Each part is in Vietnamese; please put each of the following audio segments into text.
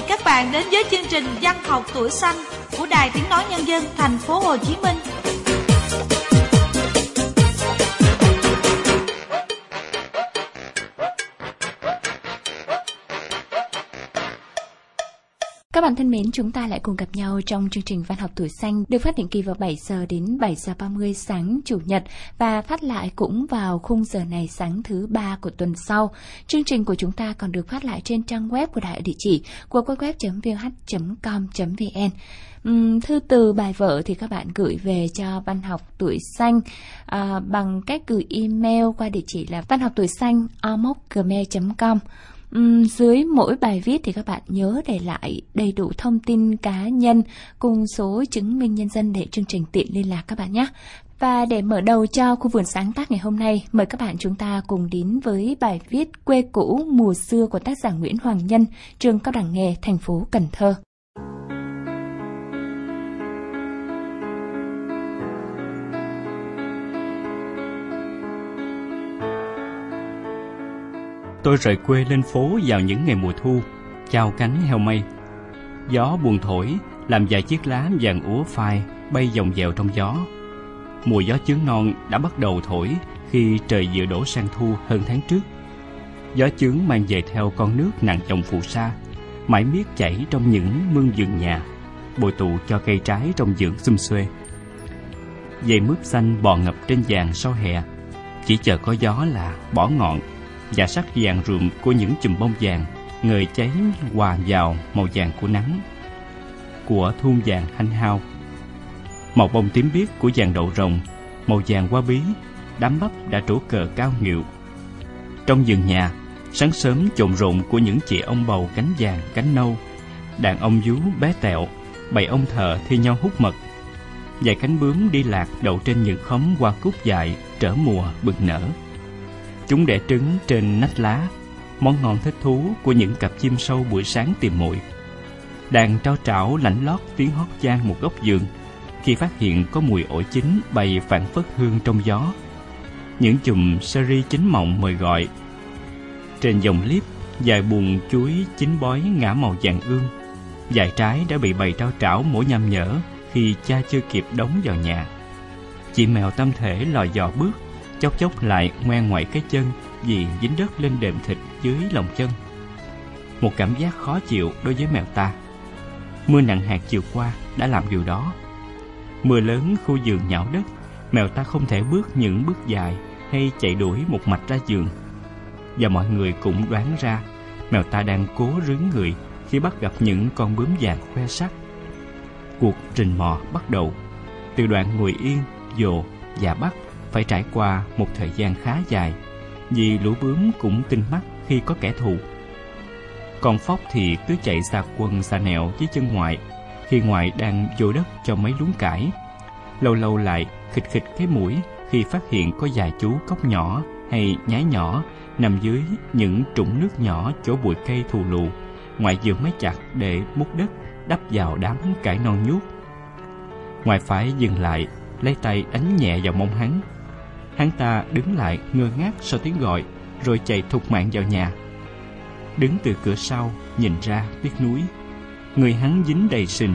mời các bạn đến với chương trình Văn học tuổi xanh của Đài Tiếng Nói Nhân dân thành phố Hồ Chí Minh. Các bạn thân mến, chúng ta lại cùng gặp nhau trong chương trình Văn học tuổi xanh được phát định kỳ vào 7 giờ đến 7 giờ 30 sáng Chủ nhật và phát lại cũng vào khung giờ này sáng thứ ba của tuần sau. Chương trình của chúng ta còn được phát lại trên trang web của đại địa chỉ của www.vh.com.vn. Uhm, thư từ bài vở thì các bạn gửi về cho văn học tuổi xanh à, bằng cách gửi email qua địa chỉ là văn học tuổi xanh com Uhm, dưới mỗi bài viết thì các bạn nhớ để lại đầy đủ thông tin cá nhân cùng số chứng minh nhân dân để chương trình tiện liên lạc các bạn nhé. Và để mở đầu cho khu vườn sáng tác ngày hôm nay, mời các bạn chúng ta cùng đến với bài viết Quê cũ mùa xưa của tác giả Nguyễn Hoàng Nhân, trường cao đẳng nghề thành phố Cần Thơ. Tôi rời quê lên phố vào những ngày mùa thu, chào cánh heo mây. Gió buồn thổi, làm vài chiếc lá vàng úa phai bay vòng vèo trong gió. Mùa gió chướng non đã bắt đầu thổi khi trời vừa đổ sang thu hơn tháng trước. Gió chướng mang về theo con nước nặng chồng phù sa, mãi miết chảy trong những mương vườn nhà, bồi tụ cho cây trái trong vườn xum xuê. Dây mướp xanh bò ngập trên vàng sau hè, chỉ chờ có gió là bỏ ngọn và sắc vàng rượm của những chùm bông vàng người cháy hòa vào màu vàng của nắng của thun vàng hanh hao. Màu bông tím biếc của vàng đậu rồng, màu vàng hoa bí, đám bắp đã trổ cờ cao nghịu trong vườn nhà, sáng sớm trộn rộn của những chị ông bầu cánh vàng, cánh nâu, đàn ông vú bé tẹo, bầy ông thợ thi nhau hút mật. Vài cánh bướm đi lạc đậu trên những khóm hoa cúc dại trở mùa bừng nở. Chúng đẻ trứng trên nách lá, món ngon thích thú của những cặp chim sâu buổi sáng tìm mồi. Đàn trao trảo lảnh lót tiếng hót vang một góc giường khi phát hiện có mùi ổi chín bay phản phất hương trong gió. Những chùm seri chín mọng mời gọi. Trên dòng liếp, dài buồn chuối chín bói ngã màu vàng ương. Dài trái đã bị bầy trao trảo mổ nham nhở khi cha chưa kịp đóng vào nhà. Chị mèo tâm thể lò dò bước chốc chốc lại ngoan ngoại cái chân vì dính đất lên đệm thịt dưới lòng chân. Một cảm giác khó chịu đối với mèo ta. Mưa nặng hạt chiều qua đã làm điều đó. Mưa lớn khu giường nhão đất, mèo ta không thể bước những bước dài hay chạy đuổi một mạch ra giường. Và mọi người cũng đoán ra mèo ta đang cố rướn người khi bắt gặp những con bướm vàng khoe sắc. Cuộc rình mò bắt đầu từ đoạn ngồi yên, dồ và bắt phải trải qua một thời gian khá dài vì lũ bướm cũng tinh mắt khi có kẻ thù. Còn Phóc thì cứ chạy xa quân xa nẹo với chân ngoại khi ngoại đang vô đất cho mấy luống cải. Lâu lâu lại khịch khịch cái mũi khi phát hiện có vài chú cốc nhỏ hay nhái nhỏ nằm dưới những trũng nước nhỏ chỗ bụi cây thù lù. Ngoại vừa mới chặt để múc đất đắp vào đám cải non nhuốc. Ngoại phải dừng lại, lấy tay đánh nhẹ vào mông hắn Hắn ta đứng lại, ngơ ngác sau tiếng gọi, Rồi chạy thục mạng vào nhà. Đứng từ cửa sau, Nhìn ra tiếc núi Người hắn dính đầy sình,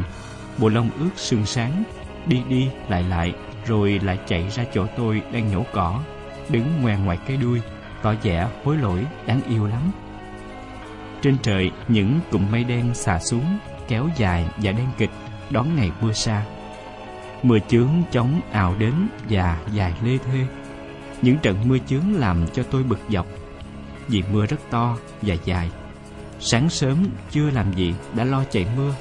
Bộ lông ướt sương sáng, Đi đi lại lại, Rồi lại chạy ra chỗ tôi đang nhổ cỏ, Đứng ngoe ngoài cái đuôi, Tỏ vẻ hối lỗi, đáng yêu lắm. Trên trời, những cụm mây đen xà xuống, Kéo dài và đen kịch, Đón ngày mưa xa. Mưa chướng chóng ào đến và dài lê thê những trận mưa chướng làm cho tôi bực dọc. Vì mưa rất to và dài. Sáng sớm chưa làm gì đã lo chạy mưa.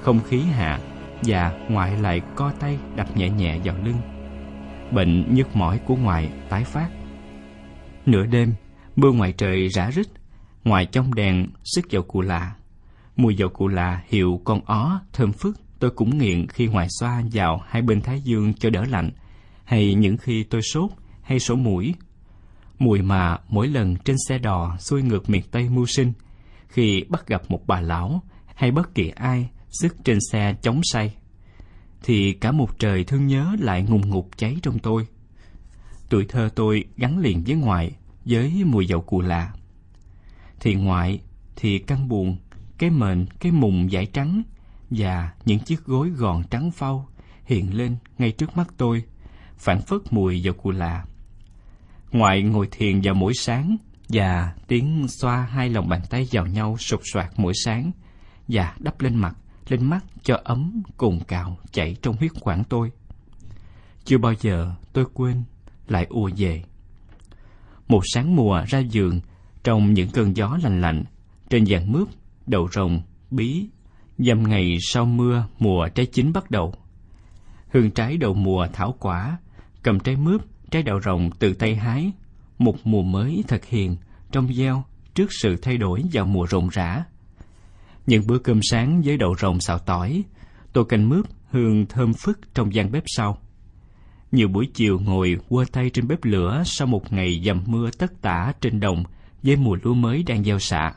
Không khí hạ Và ngoại lại co tay đập nhẹ nhẹ vào lưng. Bệnh nhức mỏi của ngoại tái phát. Nửa đêm, Mưa ngoài trời rã rít. Ngoài trong đèn, sức dầu cụ lạ. Mùi dầu cụ lạ hiệu con ó, thơm phức. Tôi cũng nghiện khi ngoài xoa vào hai bên thái dương cho đỡ lạnh. Hay những khi tôi sốt hay sổ mũi. Mùi mà mỗi lần trên xe đò xuôi ngược miền Tây mưu sinh, khi bắt gặp một bà lão hay bất kỳ ai sức trên xe chống say, thì cả một trời thương nhớ lại ngùng ngục cháy trong tôi. Tuổi thơ tôi gắn liền với ngoại, với mùi dầu cù lạ. Thì ngoại thì căn buồn, cái mền, cái mùng vải trắng và những chiếc gối gòn trắng phau hiện lên ngay trước mắt tôi, phản phất mùi dầu cù là. Ngoại ngồi thiền vào mỗi sáng và tiếng xoa hai lòng bàn tay vào nhau sụp soạt mỗi sáng và đắp lên mặt, lên mắt cho ấm cùng cào chảy trong huyết quản tôi. Chưa bao giờ tôi quên lại ùa về. Một sáng mùa ra giường trong những cơn gió lạnh lạnh, trên dàn mướp, đậu rồng, bí, dăm ngày sau mưa mùa trái chín bắt đầu. Hương trái đầu mùa thảo quả, cầm trái mướp, trái đậu rồng từ tay hái, một mùa mới thật hiền, trong gieo trước sự thay đổi vào mùa rộn rã. Những bữa cơm sáng với đậu rồng xào tỏi, tô canh mướp hương thơm phức trong gian bếp sau. Nhiều buổi chiều ngồi quơ tay trên bếp lửa sau một ngày dầm mưa tất tả trên đồng với mùa lúa mới đang gieo xạ,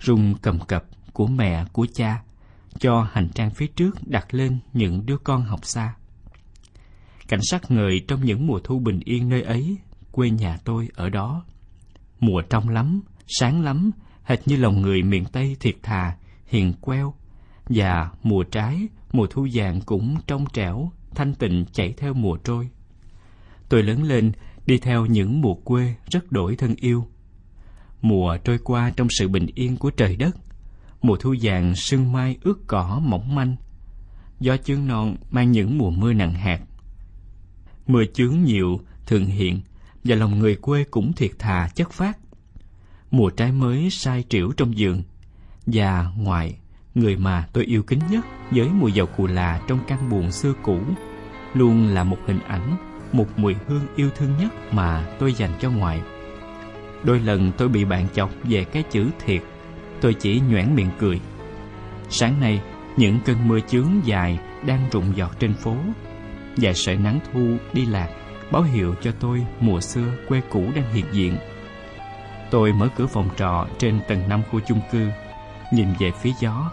rung cầm cập của mẹ của cha, cho hành trang phía trước đặt lên những đứa con học xa. Cảnh sắc người trong những mùa thu bình yên nơi ấy, quê nhà tôi ở đó. Mùa trong lắm, sáng lắm, hệt như lòng người miền Tây thiệt thà, hiền queo, và mùa trái, mùa thu vàng cũng trong trẻo, thanh tịnh chảy theo mùa trôi. Tôi lớn lên, đi theo những mùa quê rất đổi thân yêu. Mùa trôi qua trong sự bình yên của trời đất, mùa thu vàng sương mai ướt cỏ mỏng manh. Gió chương non mang những mùa mưa nặng hạt. Mưa chướng nhiều, thường hiện, và lòng người quê cũng thiệt thà chất phát. Mùa trái mới sai triểu trong giường, và ngoài người mà tôi yêu kính nhất với mùi dầu cù là trong căn buồn xưa cũ, luôn là một hình ảnh, một mùi hương yêu thương nhất mà tôi dành cho ngoại. Đôi lần tôi bị bạn chọc về cái chữ thiệt, tôi chỉ nhoẻn miệng cười. Sáng nay, những cơn mưa chướng dài đang rụng giọt trên phố, và sợi nắng thu đi lạc báo hiệu cho tôi mùa xưa quê cũ đang hiện diện. Tôi mở cửa phòng trọ trên tầng 5 khu chung cư, nhìn về phía gió.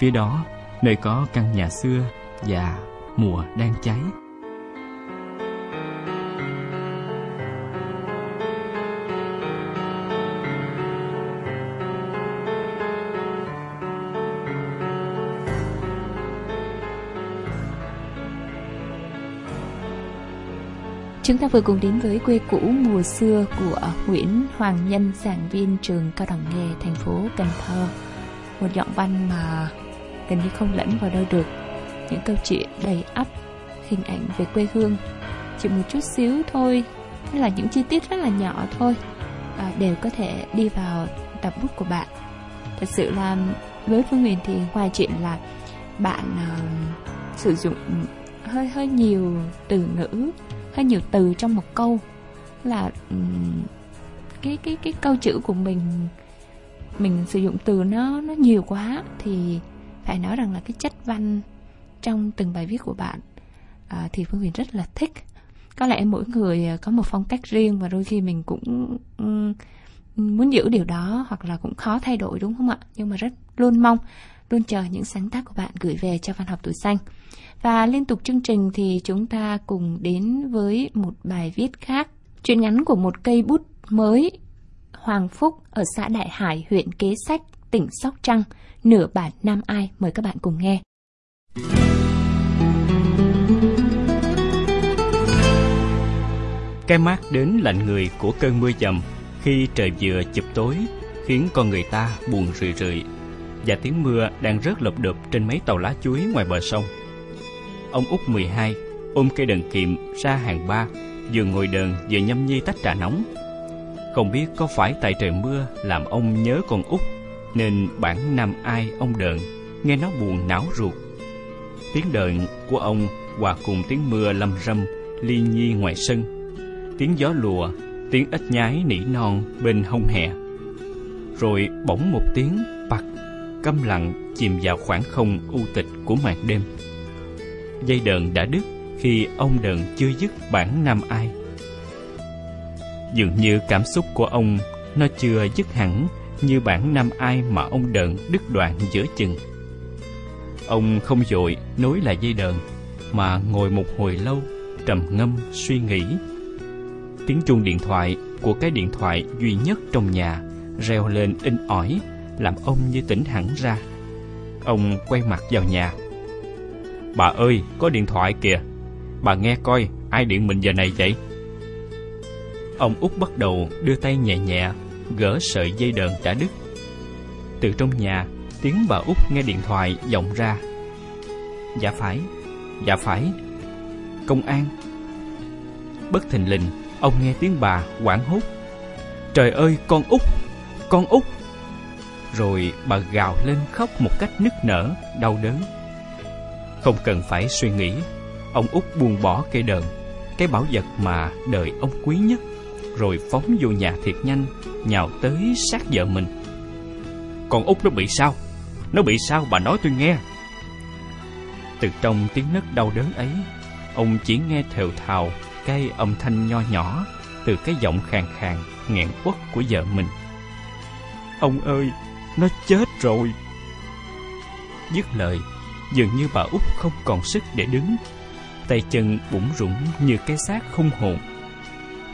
Phía đó, nơi có căn nhà xưa và mùa đang cháy. Chúng ta vừa cùng đến với quê cũ mùa xưa của Nguyễn Hoàng Nhân, giảng viên trường cao đẳng nghề thành phố Cần Thơ. Một giọng văn mà gần như không lẫn vào đâu được. Những câu chuyện đầy ắp hình ảnh về quê hương. Chỉ một chút xíu thôi, hay là những chi tiết rất là nhỏ thôi, à, đều có thể đi vào tập bút của bạn. Thật sự là với Phương Huyền thì ngoài chuyện là bạn uh, sử dụng hơi hơi nhiều từ ngữ hơi nhiều từ trong một câu là cái cái cái câu chữ của mình mình sử dụng từ nó nó nhiều quá thì phải nói rằng là cái chất văn trong từng bài viết của bạn à, thì phương huyền rất là thích. Có lẽ mỗi người à, có một phong cách riêng và đôi khi mình cũng um, muốn giữ điều đó hoặc là cũng khó thay đổi đúng không ạ? Nhưng mà rất luôn mong luôn chờ những sáng tác của bạn gửi về cho văn học tuổi xanh và liên tục chương trình thì chúng ta cùng đến với một bài viết khác. Chuyện ngắn của một cây bút mới Hoàng Phúc ở xã Đại Hải, huyện Kế Sách, tỉnh Sóc Trăng, nửa bản Nam Ai. Mời các bạn cùng nghe. Cái mát đến lạnh người của cơn mưa dầm khi trời vừa chụp tối khiến con người ta buồn rười rượi và tiếng mưa đang rớt lộp đập trên mấy tàu lá chuối ngoài bờ sông ông út 12 ôm cây đờn kiệm ra hàng ba, vừa ngồi đờn vừa nhâm nhi tách trà nóng. Không biết có phải tại trời mưa làm ông nhớ con út, nên bản nam ai ông đờn, nghe nó buồn não ruột. Tiếng đờn của ông hòa cùng tiếng mưa lâm râm ly nhi ngoài sân, tiếng gió lùa, tiếng ếch nhái nỉ non bên hông hè. Rồi bỗng một tiếng bặt, câm lặng chìm vào khoảng không u tịch của màn đêm dây đờn đã đứt khi ông đờn chưa dứt bản nam ai. Dường như cảm xúc của ông nó chưa dứt hẳn như bản nam ai mà ông đờn đứt đoạn giữa chừng. Ông không dội nối lại dây đờn, mà ngồi một hồi lâu, trầm ngâm, suy nghĩ. Tiếng chuông điện thoại của cái điện thoại duy nhất trong nhà reo lên in ỏi, làm ông như tỉnh hẳn ra. Ông quay mặt vào nhà. Bà ơi, có điện thoại kìa. Bà nghe coi, ai điện mình giờ này vậy? Ông út bắt đầu đưa tay nhẹ nhẹ, gỡ sợi dây đờn đã đứt. Từ trong nhà, tiếng bà út nghe điện thoại vọng ra. Dạ phải, dạ phải. Công an. Bất thình lình, ông nghe tiếng bà quảng hốt. Trời ơi, con út, con út. Rồi bà gào lên khóc một cách nức nở, đau đớn. Không cần phải suy nghĩ, ông út buông bỏ cây đờn, cái bảo vật mà đời ông quý nhất, rồi phóng vô nhà thiệt nhanh, nhào tới sát vợ mình. còn út nó bị sao? Nó bị sao? Bà nói tôi nghe. Từ trong tiếng nấc đau đớn ấy Ông chỉ nghe thều thào Cái âm thanh nho nhỏ Từ cái giọng khàn khàn nghẹn quất của vợ mình. Ông ơi Nó chết rồi. Dứt lời Dường như bà út không còn sức để đứng Tay chân bủng rủng như cái xác không hồn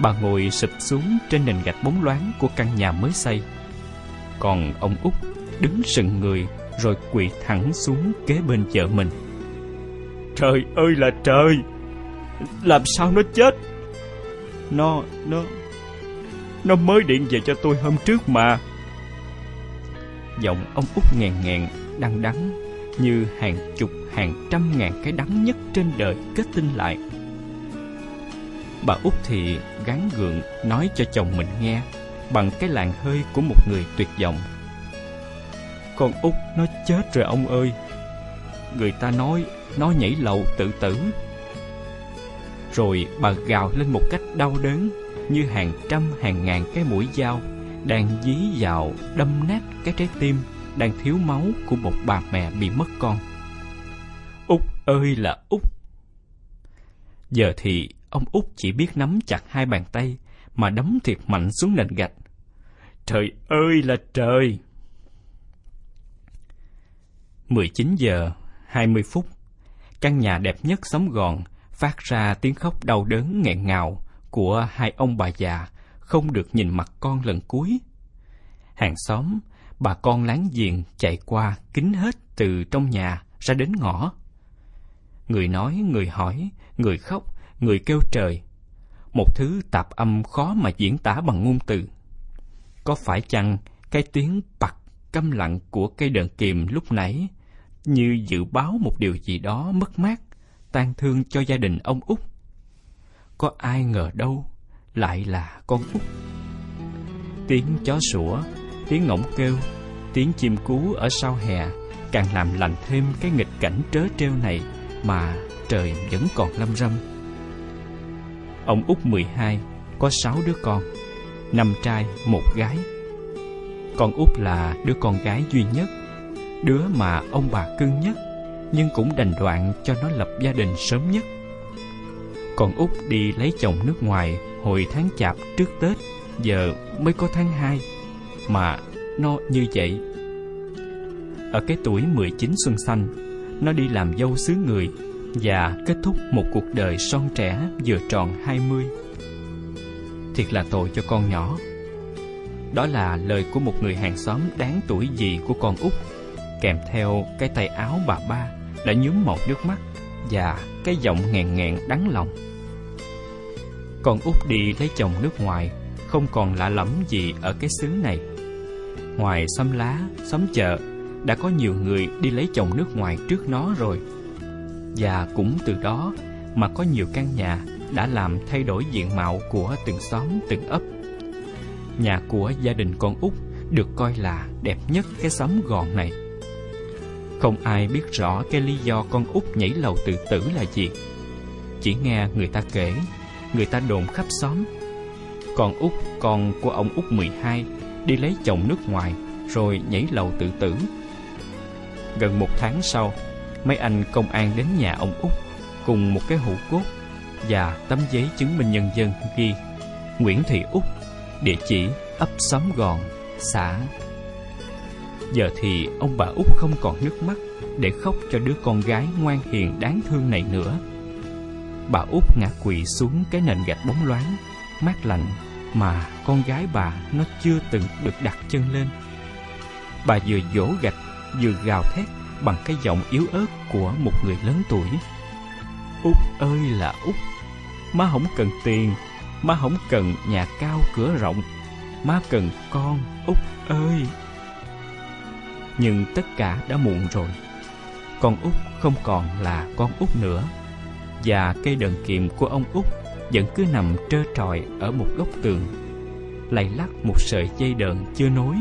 Bà ngồi sụp xuống trên nền gạch bóng loáng của căn nhà mới xây Còn ông út đứng sừng người rồi quỳ thẳng xuống kế bên vợ mình. Trời ơi là trời! Làm sao nó chết? Nó, nó, nó mới điện về cho tôi hôm trước mà. Giọng ông út ngàn ngàn, đắng đắng, như hàng chục, hàng trăm ngàn cái đắng nhất trên đời kết tinh lại. Bà út thì gán gượng nói cho chồng mình nghe bằng cái làn hơi của một người tuyệt vọng. Con út nó chết rồi ông ơi. Người ta nói, Nó nhảy lầu tự tử. Rồi bà gào lên một cách đau đớn Như hàng trăm, hàng ngàn cái mũi dao Đang dí vào đâm nát cái trái tim. Đang thiếu máu của một bà mẹ bị mất con. Út ơi là Út Giờ thì ông Út chỉ biết nắm chặt hai bàn tay Mà đấm thiệt mạnh xuống nền gạch. Trời ơi là trời! 19 giờ 20 phút, căn nhà đẹp nhất xóm gòn phát ra tiếng khóc đau đớn nghẹn ngào của hai ông bà già không được nhìn mặt con lần cuối. Hàng xóm, bà con láng giềng chạy qua kính hết từ trong nhà ra đến ngõ. Người nói, người hỏi, người khóc, người kêu trời. Một thứ tạp âm khó mà diễn tả bằng ngôn từ. Có phải chăng cái tiếng bặt câm lặng của cây đờn kìm lúc nãy như dự báo một điều gì đó mất mát, tan thương cho gia đình ông Út. Có ai ngờ đâu lại là con Út. Tiếng chó sủa, tiếng ngỗng kêu, tiếng chim cú ở sau hè càng làm lạnh thêm cái nghịch cảnh trớ trêu này mà trời vẫn còn lâm râm. Ông Út 12 có sáu đứa con, năm trai, một gái. Con Út là đứa con gái duy nhất đứa mà ông bà cưng nhất nhưng cũng đành đoạn cho nó lập gia đình sớm nhất còn út đi lấy chồng nước ngoài hồi tháng chạp trước tết giờ mới có tháng hai mà nó như vậy ở cái tuổi 19 xuân xanh, nó đi làm dâu xứ người và kết thúc một cuộc đời son trẻ vừa tròn 20 thiệt là tội cho con nhỏ đó là lời của một người hàng xóm đáng tuổi gì của con út, kèm theo cái tay áo bà ba đã nhúm một nước mắt và cái giọng nghẹn nghẹn đắng lòng. Con út đi lấy chồng nước ngoài, không còn lạ lẫm gì ở cái xứ này. Ngoài xóm lá, xóm chợ, đã có nhiều người đi lấy chồng nước ngoài trước nó rồi. Và cũng từ đó mà có nhiều căn nhà đã làm thay đổi diện mạo của từng xóm, từng ấp. Nhà của gia đình con út được coi là đẹp nhất cái xóm gòn này. Không ai biết rõ cái lý do con út nhảy lầu tự tử là gì Chỉ nghe người ta kể Người ta đồn khắp xóm Con út, con của ông út 12 Đi lấy chồng nước ngoài, Rồi nhảy lầu tự tử. Gần một tháng sau, Mấy anh công an đến nhà ông út Cùng một cái hũ cốt Và tấm giấy chứng minh nhân dân ghi, Nguyễn Thị Út, Địa chỉ ấp xóm gòn, Xã. Giờ thì ông bà út không còn nước mắt Để khóc cho đứa con gái ngoan hiền đáng thương này nữa. Bà út ngã quỵ xuống cái nền gạch bóng loáng, Mát lạnh mà con gái bà nó chưa từng được đặt chân lên Bà vừa dỗ gạch vừa gào thét bằng cái giọng yếu ớt của một người lớn tuổi. Út ơi là Út, má không cần tiền, má không cần nhà cao cửa rộng, má cần con, Út ơi. Nhưng tất cả đã muộn rồi. Con Út không còn là con Út nữa. Và cây đờn kiệm của ông Út vẫn cứ nằm trơ trọi ở một góc tường, lay lắc một sợi dây đờn chưa nối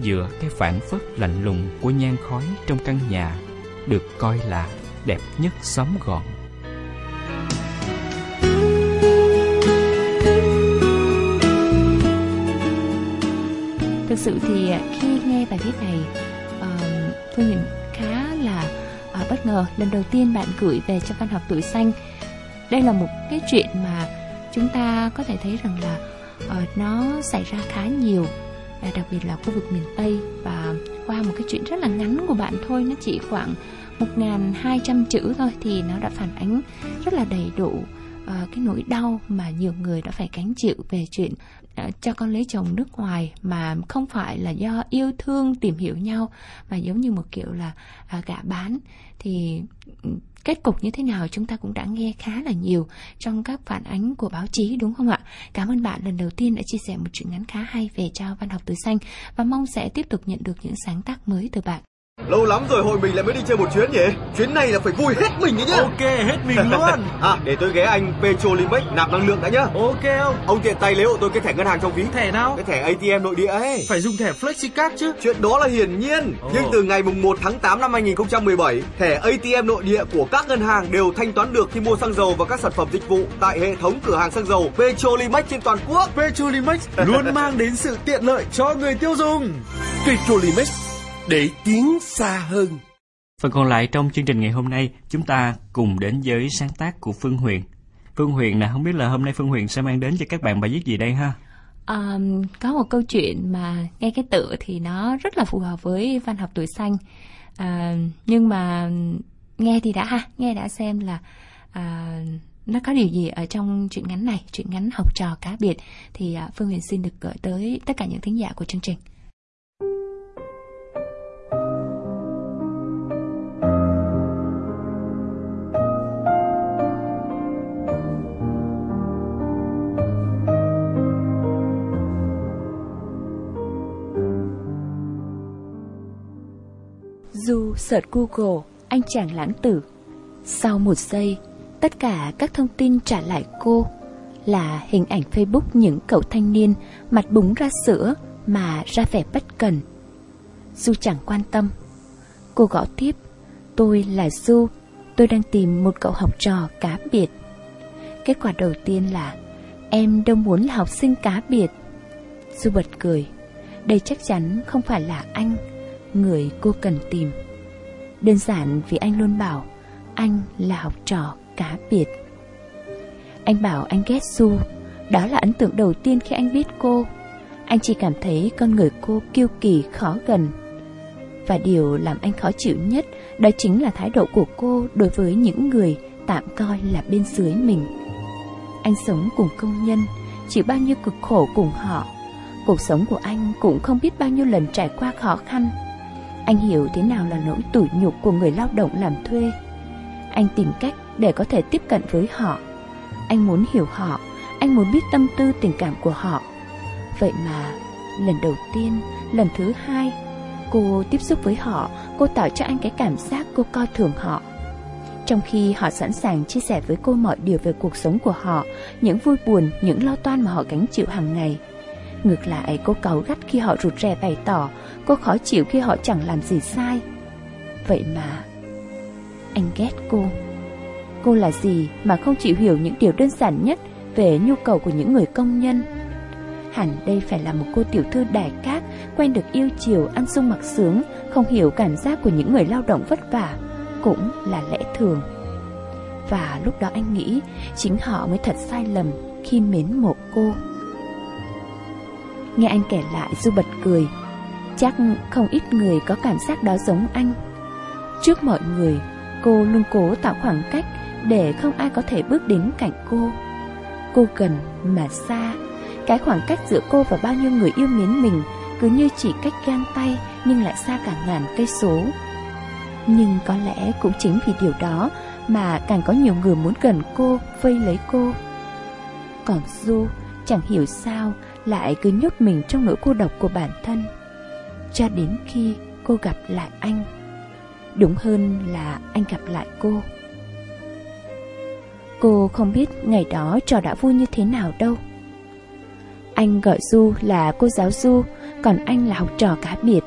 giữa cái phản phất lạnh lùng của nhang khói trong căn nhà được coi là đẹp nhất xóm gọn. Thực sự thì khi nghe bài viết này, uh, nhìn khá là uh, bất ngờ. Lần đầu tiên bạn gửi về cho văn học tuổi xanh. Đây là một cái chuyện mà chúng ta có thể thấy rằng là uh, nó xảy ra khá nhiều à, đặc biệt là khu vực miền Tây. Và qua một cái chuyện rất là ngắn của bạn thôi nó chỉ khoảng 1.200 chữ thôi thì nó đã phản ánh rất là đầy đủ Ờ, cái nỗi đau mà nhiều người đã phải gánh chịu về chuyện ờ, cho con lấy chồng nước ngoài mà không phải là do yêu thương tìm hiểu nhau, mà giống như một kiểu là à, gạ bán thì ừ, kết cục như thế nào chúng ta cũng đã nghe khá là nhiều trong các phản ánh của báo chí, đúng không ạ? Cảm ơn bạn lần đầu tiên đã chia sẻ một chuyện ngắn khá hay về cho văn học từ xanh và mong sẽ tiếp tục nhận được những sáng tác mới từ bạn. Lâu lắm rồi hội mình lại mới đi chơi một chuyến nhỉ? Chuyến này là phải vui hết mình nhá. Ok, hết mình luôn. à, để tôi ghé anh Petrolimex nạp năng lượng đã nhá. Ok không? Ông tiện tay lấy hộ tôi cái thẻ ngân hàng trong ví. Thẻ nào? Cái thẻ ATM nội địa ấy. Phải dùng thẻ FlexiCard chứ. Chuyện đó là hiển nhiên. Oh. Nhưng từ ngày mùng 1 tháng 8 năm 2017, thẻ ATM nội địa của các ngân hàng đều thanh toán được khi mua xăng dầu và các sản phẩm dịch vụ tại hệ thống cửa hàng xăng dầu Petrolimex trên toàn quốc. Petrolimex luôn mang đến sự tiện lợi cho người tiêu dùng. Petrolimex để tiến xa hơn. Phần còn lại trong chương trình ngày hôm nay, chúng ta cùng đến với sáng tác của Phương Huyền. Phương Huyền nè, không biết là hôm nay Phương Huyền sẽ mang đến cho các bạn bài viết gì đây ha? Um, có một câu chuyện mà nghe cái tựa thì nó rất là phù hợp với văn học tuổi xanh. Uh, nhưng mà nghe thì đã ha, nghe đã xem là uh, nó có điều gì ở trong chuyện ngắn này, chuyện ngắn học trò cá biệt thì uh, Phương Huyền xin được gửi tới tất cả những thính giả của chương trình. Du search Google, anh chàng lãng tử. Sau một giây, tất cả các thông tin trả lại cô là hình ảnh Facebook những cậu thanh niên mặt búng ra sữa mà ra vẻ bất cần. Du chẳng quan tâm. Cô gõ tiếp, tôi là Du, tôi đang tìm một cậu học trò cá biệt. Kết quả đầu tiên là em đâu muốn là học sinh cá biệt. Du bật cười, đây chắc chắn không phải là anh người cô cần tìm. Đơn giản vì anh luôn bảo anh là học trò cá biệt. Anh bảo anh ghét Su, đó là ấn tượng đầu tiên khi anh biết cô. Anh chỉ cảm thấy con người cô kiêu kỳ khó gần. Và điều làm anh khó chịu nhất đó chính là thái độ của cô đối với những người tạm coi là bên dưới mình. Anh sống cùng công nhân, chịu bao nhiêu cực khổ cùng họ. Cuộc sống của anh cũng không biết bao nhiêu lần trải qua khó khăn anh hiểu thế nào là nỗi tủi nhục của người lao động làm thuê. Anh tìm cách để có thể tiếp cận với họ. Anh muốn hiểu họ, anh muốn biết tâm tư tình cảm của họ. Vậy mà, lần đầu tiên, lần thứ hai, cô tiếp xúc với họ, cô tạo cho anh cái cảm giác cô coi thường họ. Trong khi họ sẵn sàng chia sẻ với cô mọi điều về cuộc sống của họ, những vui buồn, những lo toan mà họ gánh chịu hàng ngày – Ngược lại cô cáu gắt khi họ rụt rè bày tỏ Cô khó chịu khi họ chẳng làm gì sai. Vậy mà Anh ghét cô. Cô là gì mà không chịu hiểu những điều đơn giản nhất Về nhu cầu của những người công nhân? Hẳn đây phải là một cô tiểu thư đại cát Quen được yêu chiều, ăn sung mặc sướng Không hiểu cảm giác của những người lao động vất vả Cũng là lẽ thường. Và lúc đó anh nghĩ Chính họ mới thật sai lầm Khi mến mộ cô. Nghe anh kể lại Du bật cười Chắc không ít người có cảm giác đó giống anh Trước mọi người Cô luôn cố tạo khoảng cách Để không ai có thể bước đến cạnh cô Cô gần mà xa Cái khoảng cách giữa cô và bao nhiêu người yêu mến mình cứ như chỉ cách gang tay nhưng lại xa cả ngàn cây số. Nhưng có lẽ cũng chính vì điều đó mà càng có nhiều người muốn gần cô, vây lấy cô. Còn Du chẳng hiểu sao lại cứ nhốt mình trong nỗi cô độc của bản thân. Cho đến khi cô gặp lại anh. Đúng hơn là anh gặp lại cô. Cô không biết ngày đó trò đã vui như thế nào đâu. Anh gọi Du là cô giáo Du, còn anh là học trò cá biệt.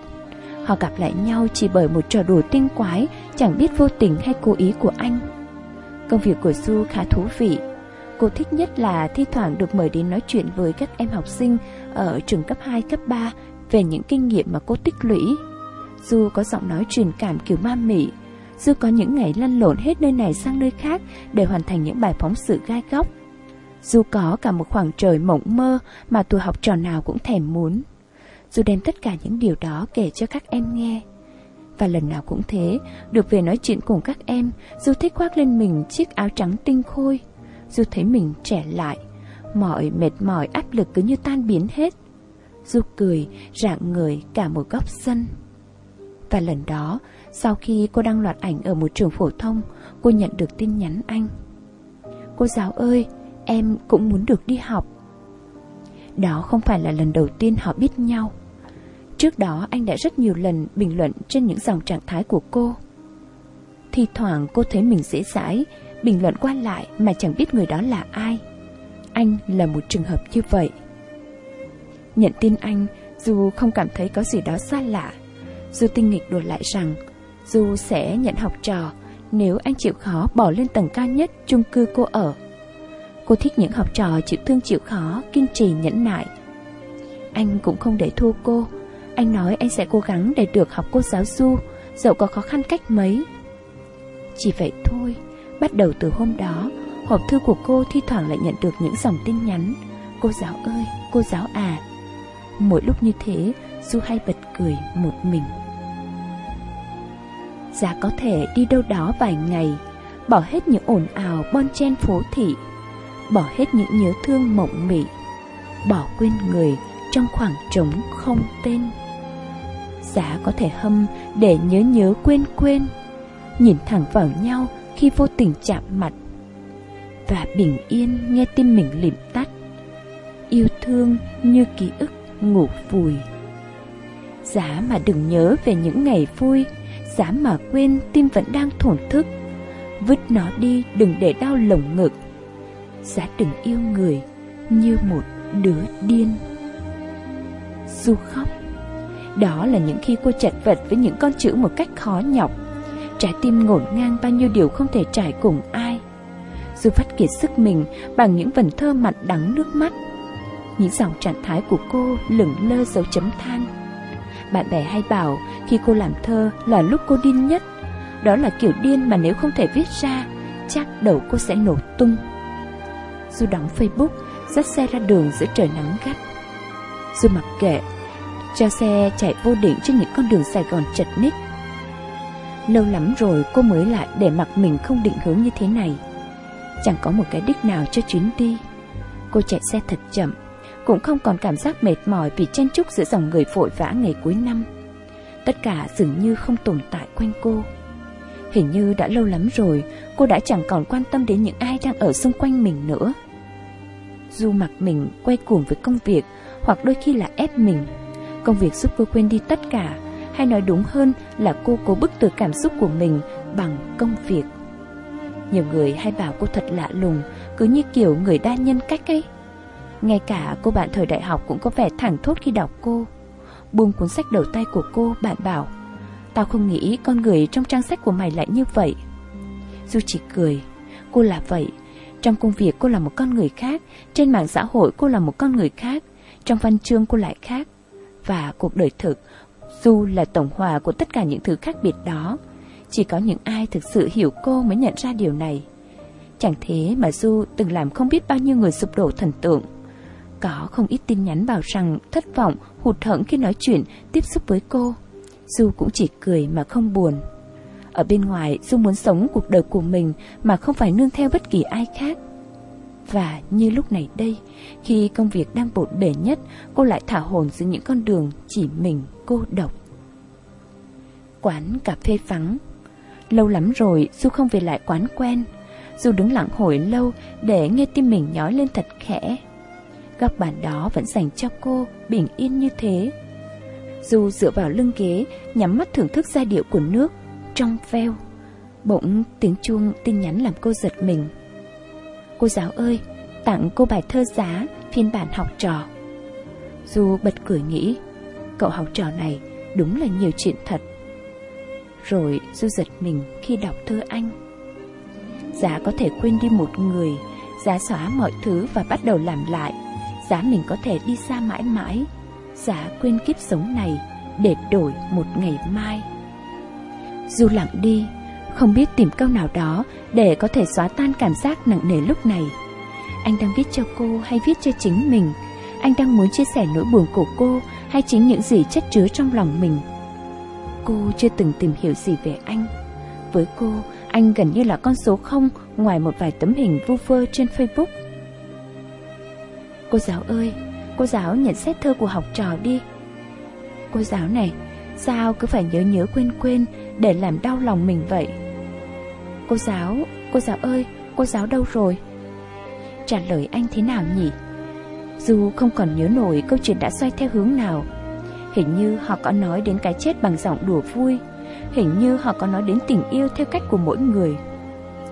Họ gặp lại nhau chỉ bởi một trò đùa tinh quái, chẳng biết vô tình hay cố ý của anh. Công việc của Du khá thú vị. Cô thích nhất là thi thoảng được mời đến nói chuyện với các em học sinh ở trường cấp 2, cấp 3 về những kinh nghiệm mà cô tích lũy. Du có giọng nói truyền cảm kiểu ma mị, Du có những ngày lăn lộn hết nơi này sang nơi khác để hoàn thành những bài phóng sự gai góc. Du có cả một khoảng trời mộng mơ mà tuổi học trò nào cũng thèm muốn. Du đem tất cả những điều đó kể cho các em nghe. Và lần nào cũng thế, được về nói chuyện cùng các em, Du thích khoác lên mình chiếc áo trắng tinh khôi. Du thấy mình trẻ lại, mọi mệt mỏi áp lực cứ như tan biến hết. Du cười, rạng người cả một góc sân. Và lần đó, sau khi cô đăng loạt ảnh ở một trường phổ thông, cô nhận được tin nhắn anh. Cô giáo ơi, em cũng muốn được đi học. Đó không phải là lần đầu tiên họ biết nhau. Trước đó anh đã rất nhiều lần bình luận trên những dòng trạng thái của cô. Thì thoảng cô thấy mình dễ dãi, bình luận qua lại mà chẳng biết người đó là ai. Anh là một trường hợp như vậy. Nhận tin anh, dù không cảm thấy có gì đó xa lạ, dù tinh nghịch đùa lại rằng dù sẽ nhận học trò nếu anh chịu khó bỏ lên tầng cao nhất chung cư cô ở. Cô thích những học trò chịu thương chịu khó, kiên trì nhẫn nại. Anh cũng không để thua cô. Anh nói anh sẽ cố gắng để được học cô giáo du, dẫu có khó khăn cách mấy. Chỉ vậy thôi, bắt đầu từ hôm đó, hộp thư của cô thi thoảng lại nhận được những dòng tin nhắn. Cô giáo ơi, cô giáo à. Mỗi lúc như thế, Du hay bật cười một mình. Giá có thể đi đâu đó vài ngày, bỏ hết những ồn ào bon chen phố thị, bỏ hết những nhớ thương mộng mị, bỏ quên người trong khoảng trống không tên. Giá có thể hâm để nhớ nhớ quên quên, nhìn thẳng vào nhau khi vô tình chạm mặt, và bình yên nghe tim mình lịm tắt. Yêu thương như ký ức ngủ vùi. Giá mà đừng nhớ về những ngày vui, giá mà quên tim vẫn đang thổn thức. Vứt nó đi đừng để đau lồng ngực Giá đừng yêu người như một đứa điên Du khóc Đó là những khi cô chật vật với những con chữ một cách khó nhọc Trái tim ngổn ngang bao nhiêu điều không thể trải cùng ai dù phát kiệt sức mình bằng những vần thơ mặn đắng nước mắt Những dòng trạng thái của cô lửng lơ dấu chấm than Bạn bè hay bảo khi cô làm thơ là lúc cô điên nhất Đó là kiểu điên mà nếu không thể viết ra Chắc đầu cô sẽ nổ tung Du đóng Facebook, dắt xe ra đường giữa trời nắng gắt. Du mặc kệ, cho xe chạy vô định trên những con đường Sài Gòn chật ních. Lâu lắm rồi cô mới lại để mặc mình không định hướng như thế này. Chẳng có một cái đích nào cho chuyến đi. Cô chạy xe thật chậm, cũng không còn cảm giác mệt mỏi vì chen chúc giữa dòng người vội vã ngày cuối năm. Tất cả dường như không tồn tại quanh cô. Hình như đã lâu lắm rồi Cô đã chẳng còn quan tâm đến những ai đang ở xung quanh mình nữa Du mặc mình quay cuồng với công việc Hoặc đôi khi là ép mình Công việc giúp cô quên đi tất cả hay nói đúng hơn là cô cố bức từ cảm xúc của mình Bằng công việc. Nhiều người hay bảo cô thật lạ lùng, Cứ như kiểu người đa nhân cách ấy. Ngay cả cô bạn thời đại học cũng có vẻ thẳng thốt khi đọc cô. Buông cuốn sách đầu tay của cô, Bạn bảo, Tao không nghĩ con người trong trang sách của mày lại như vậy. Du chỉ cười, Cô là vậy. Trong công việc cô là một con người khác, Trên mạng xã hội cô là một con người khác, Trong văn chương cô lại khác, Và cuộc đời thực Du là tổng hòa của tất cả những thứ khác biệt đó Chỉ có những ai thực sự hiểu cô mới nhận ra điều này Chẳng thế mà Du từng làm không biết bao nhiêu người sụp đổ thần tượng Có không ít tin nhắn bảo rằng thất vọng, hụt hẫng khi nói chuyện, tiếp xúc với cô Du cũng chỉ cười mà không buồn. Ở bên ngoài, Du muốn sống cuộc đời của mình mà không phải nương theo bất kỳ ai khác. Và như lúc này đây, khi công việc đang bộn bề nhất, cô lại thả hồn giữa những con đường chỉ mình cô độc. Quán cà phê vắng. Lâu lắm rồi Du không về lại quán quen. Du đứng lặng hồi lâu để nghe tim mình nhói lên thật khẽ. Góc bàn đó vẫn dành cho cô, bình yên như thế. Du dựa vào lưng ghế, nhắm mắt thưởng thức giai điệu của nước, trong veo. Bỗng tiếng chuông tin nhắn làm cô giật mình. Cô giáo ơi, tặng cô bài thơ giá, phiên bản học trò. Du bật cười nghĩ, cậu học trò này đúng là nhiều chuyện thật. Rồi Du giật mình khi đọc thơ anh. Giá có thể quên đi một người, giá xóa mọi thứ và bắt đầu làm lại, giá mình có thể đi xa mãi mãi, giá quên kiếp sống này để đổi một ngày mai. Du lặng đi, không biết tìm câu nào đó để có thể xóa tan cảm giác nặng nề lúc này. Anh đang viết cho cô hay viết cho chính mình? Anh đang muốn chia sẻ nỗi buồn của cô hay chính những gì chất chứa trong lòng mình? Cô chưa từng tìm hiểu gì về anh. Với cô, anh gần như là con số không ngoài một vài tấm hình vu vơ trên Facebook. Cô giáo ơi, cô giáo nhận xét thơ của học trò đi. Cô giáo này, sao cứ phải nhớ nhớ quên quên để làm đau lòng mình vậy? Cô giáo, cô giáo ơi, cô giáo đâu rồi? Trả lời anh thế nào nhỉ? Dù không còn nhớ nổi câu chuyện đã xoay theo hướng nào Hình như họ có nói đến cái chết bằng giọng đùa vui Hình như họ có nói đến tình yêu theo cách của mỗi người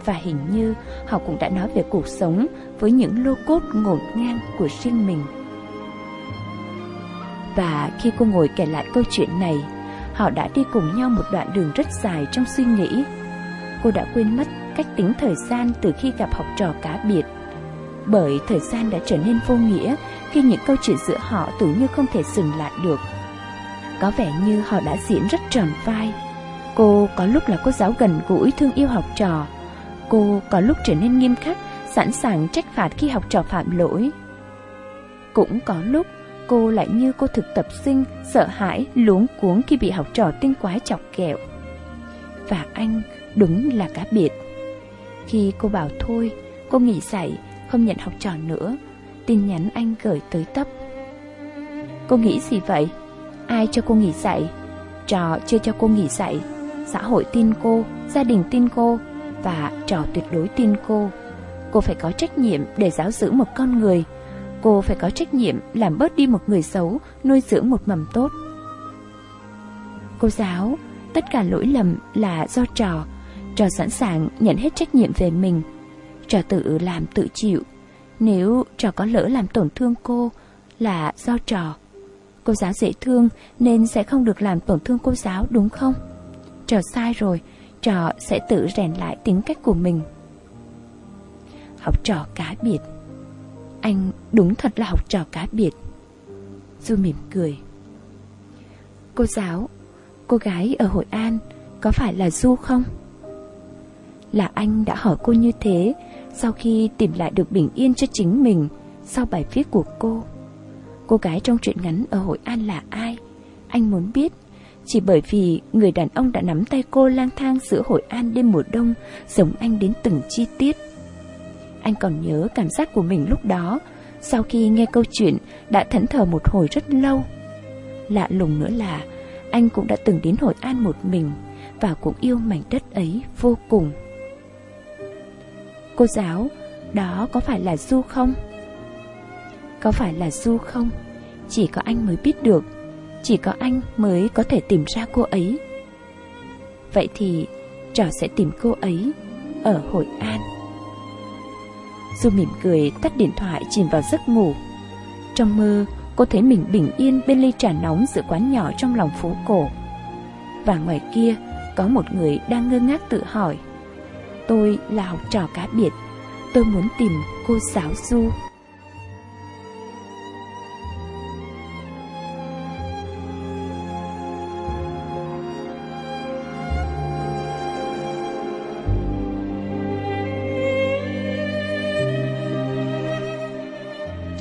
Và hình như họ cũng đã nói về cuộc sống Với những lô cốt ngổn ngang của riêng mình Và khi cô ngồi kể lại câu chuyện này Họ đã đi cùng nhau một đoạn đường rất dài trong suy nghĩ Cô đã quên mất cách tính thời gian từ khi gặp học trò cá biệt bởi thời gian đã trở nên vô nghĩa khi những câu chuyện giữa họ tưởng như không thể dừng lại được. Có vẻ như họ đã diễn rất tròn vai. Cô có lúc là cô giáo gần gũi thương yêu học trò. Cô có lúc trở nên nghiêm khắc, sẵn sàng trách phạt khi học trò phạm lỗi. Cũng có lúc cô lại như cô thực tập sinh, sợ hãi, luống cuống khi bị học trò tinh quái chọc kẹo. Và anh đúng là cá biệt. Khi cô bảo thôi, cô nghỉ dạy, không nhận học trò nữa. Tin nhắn anh gửi tới tấp. Cô nghĩ gì vậy? Ai cho cô nghỉ dạy? Trò chưa cho cô nghỉ dạy Xã hội tin cô, gia đình tin cô Và trò tuyệt đối tin cô. Cô phải có trách nhiệm để giáo dưỡng một con người. Cô phải có trách nhiệm làm bớt đi một người xấu Nuôi dưỡng một mầm tốt. Cô giáo, tất cả lỗi lầm là do trò. Trò sẵn sàng nhận hết trách nhiệm về mình trò tự làm tự chịu. Nếu trò có lỡ làm tổn thương cô là do trò. Cô giáo dễ thương nên sẽ không được làm tổn thương cô giáo đúng không? Trò sai rồi, trò sẽ tự rèn lại tính cách của mình. Học trò cá biệt Anh đúng thật là học trò cá biệt Du mỉm cười Cô giáo Cô gái ở Hội An Có phải là Du không? Là anh đã hỏi cô như thế sau khi tìm lại được bình yên cho chính mình sau bài viết của cô. Cô gái trong truyện ngắn ở Hội An là ai? Anh muốn biết. Chỉ bởi vì người đàn ông đã nắm tay cô lang thang giữa Hội An đêm mùa đông, giống anh đến từng chi tiết. Anh còn nhớ cảm giác của mình lúc đó, sau khi nghe câu chuyện đã thẫn thờ một hồi rất lâu. Lạ lùng nữa là anh cũng đã từng đến Hội An một mình và cũng yêu mảnh đất ấy vô cùng. Cô giáo, đó có phải là Du không? Có phải là Du không? Chỉ có anh mới biết được. Chỉ có anh mới có thể tìm ra cô ấy. Vậy thì trò sẽ tìm cô ấy Ở Hội An. Du mỉm cười tắt điện thoại chìm vào giấc ngủ. Trong mơ cô thấy mình bình yên bên ly trà nóng giữa quán nhỏ trong lòng phố cổ. Và ngoài kia có một người đang ngơ ngác tự hỏi. Tôi là học trò cá biệt. Tôi muốn tìm cô giáo Du.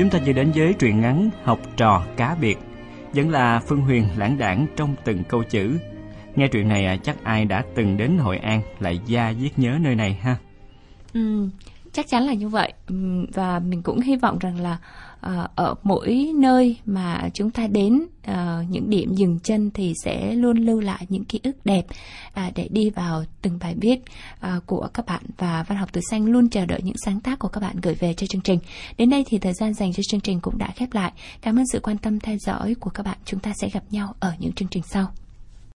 Chúng ta vừa đến với truyện ngắn Học trò cá biệt. Vẫn là Phương Huyền lãng đảng trong từng câu chữ. Nghe chuyện này à, chắc ai đã từng đến Hội An lại da viết nhớ nơi này ha. Ừ, chắc chắn là như vậy. Ừ, và mình cũng hy vọng rằng là à, ở mỗi nơi mà chúng ta đến à, những điểm dừng chân thì sẽ luôn lưu lại những ký ức đẹp để đi vào từng bài viết của các bạn. Và văn học tuổi xanh luôn chờ đợi những sáng tác của các bạn gửi về cho chương trình. Đến đây thì thời gian dành cho chương trình cũng đã khép lại. Cảm ơn sự quan tâm theo dõi của các bạn. Chúng ta sẽ gặp nhau ở những chương trình sau.